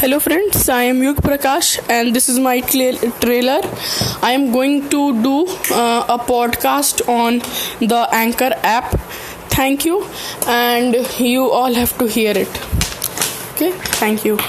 Hello friends, I am Yug Prakash and this is my cl- trailer. I am going to do uh, a podcast on the Anchor app. Thank you and you all have to hear it. Okay, thank you.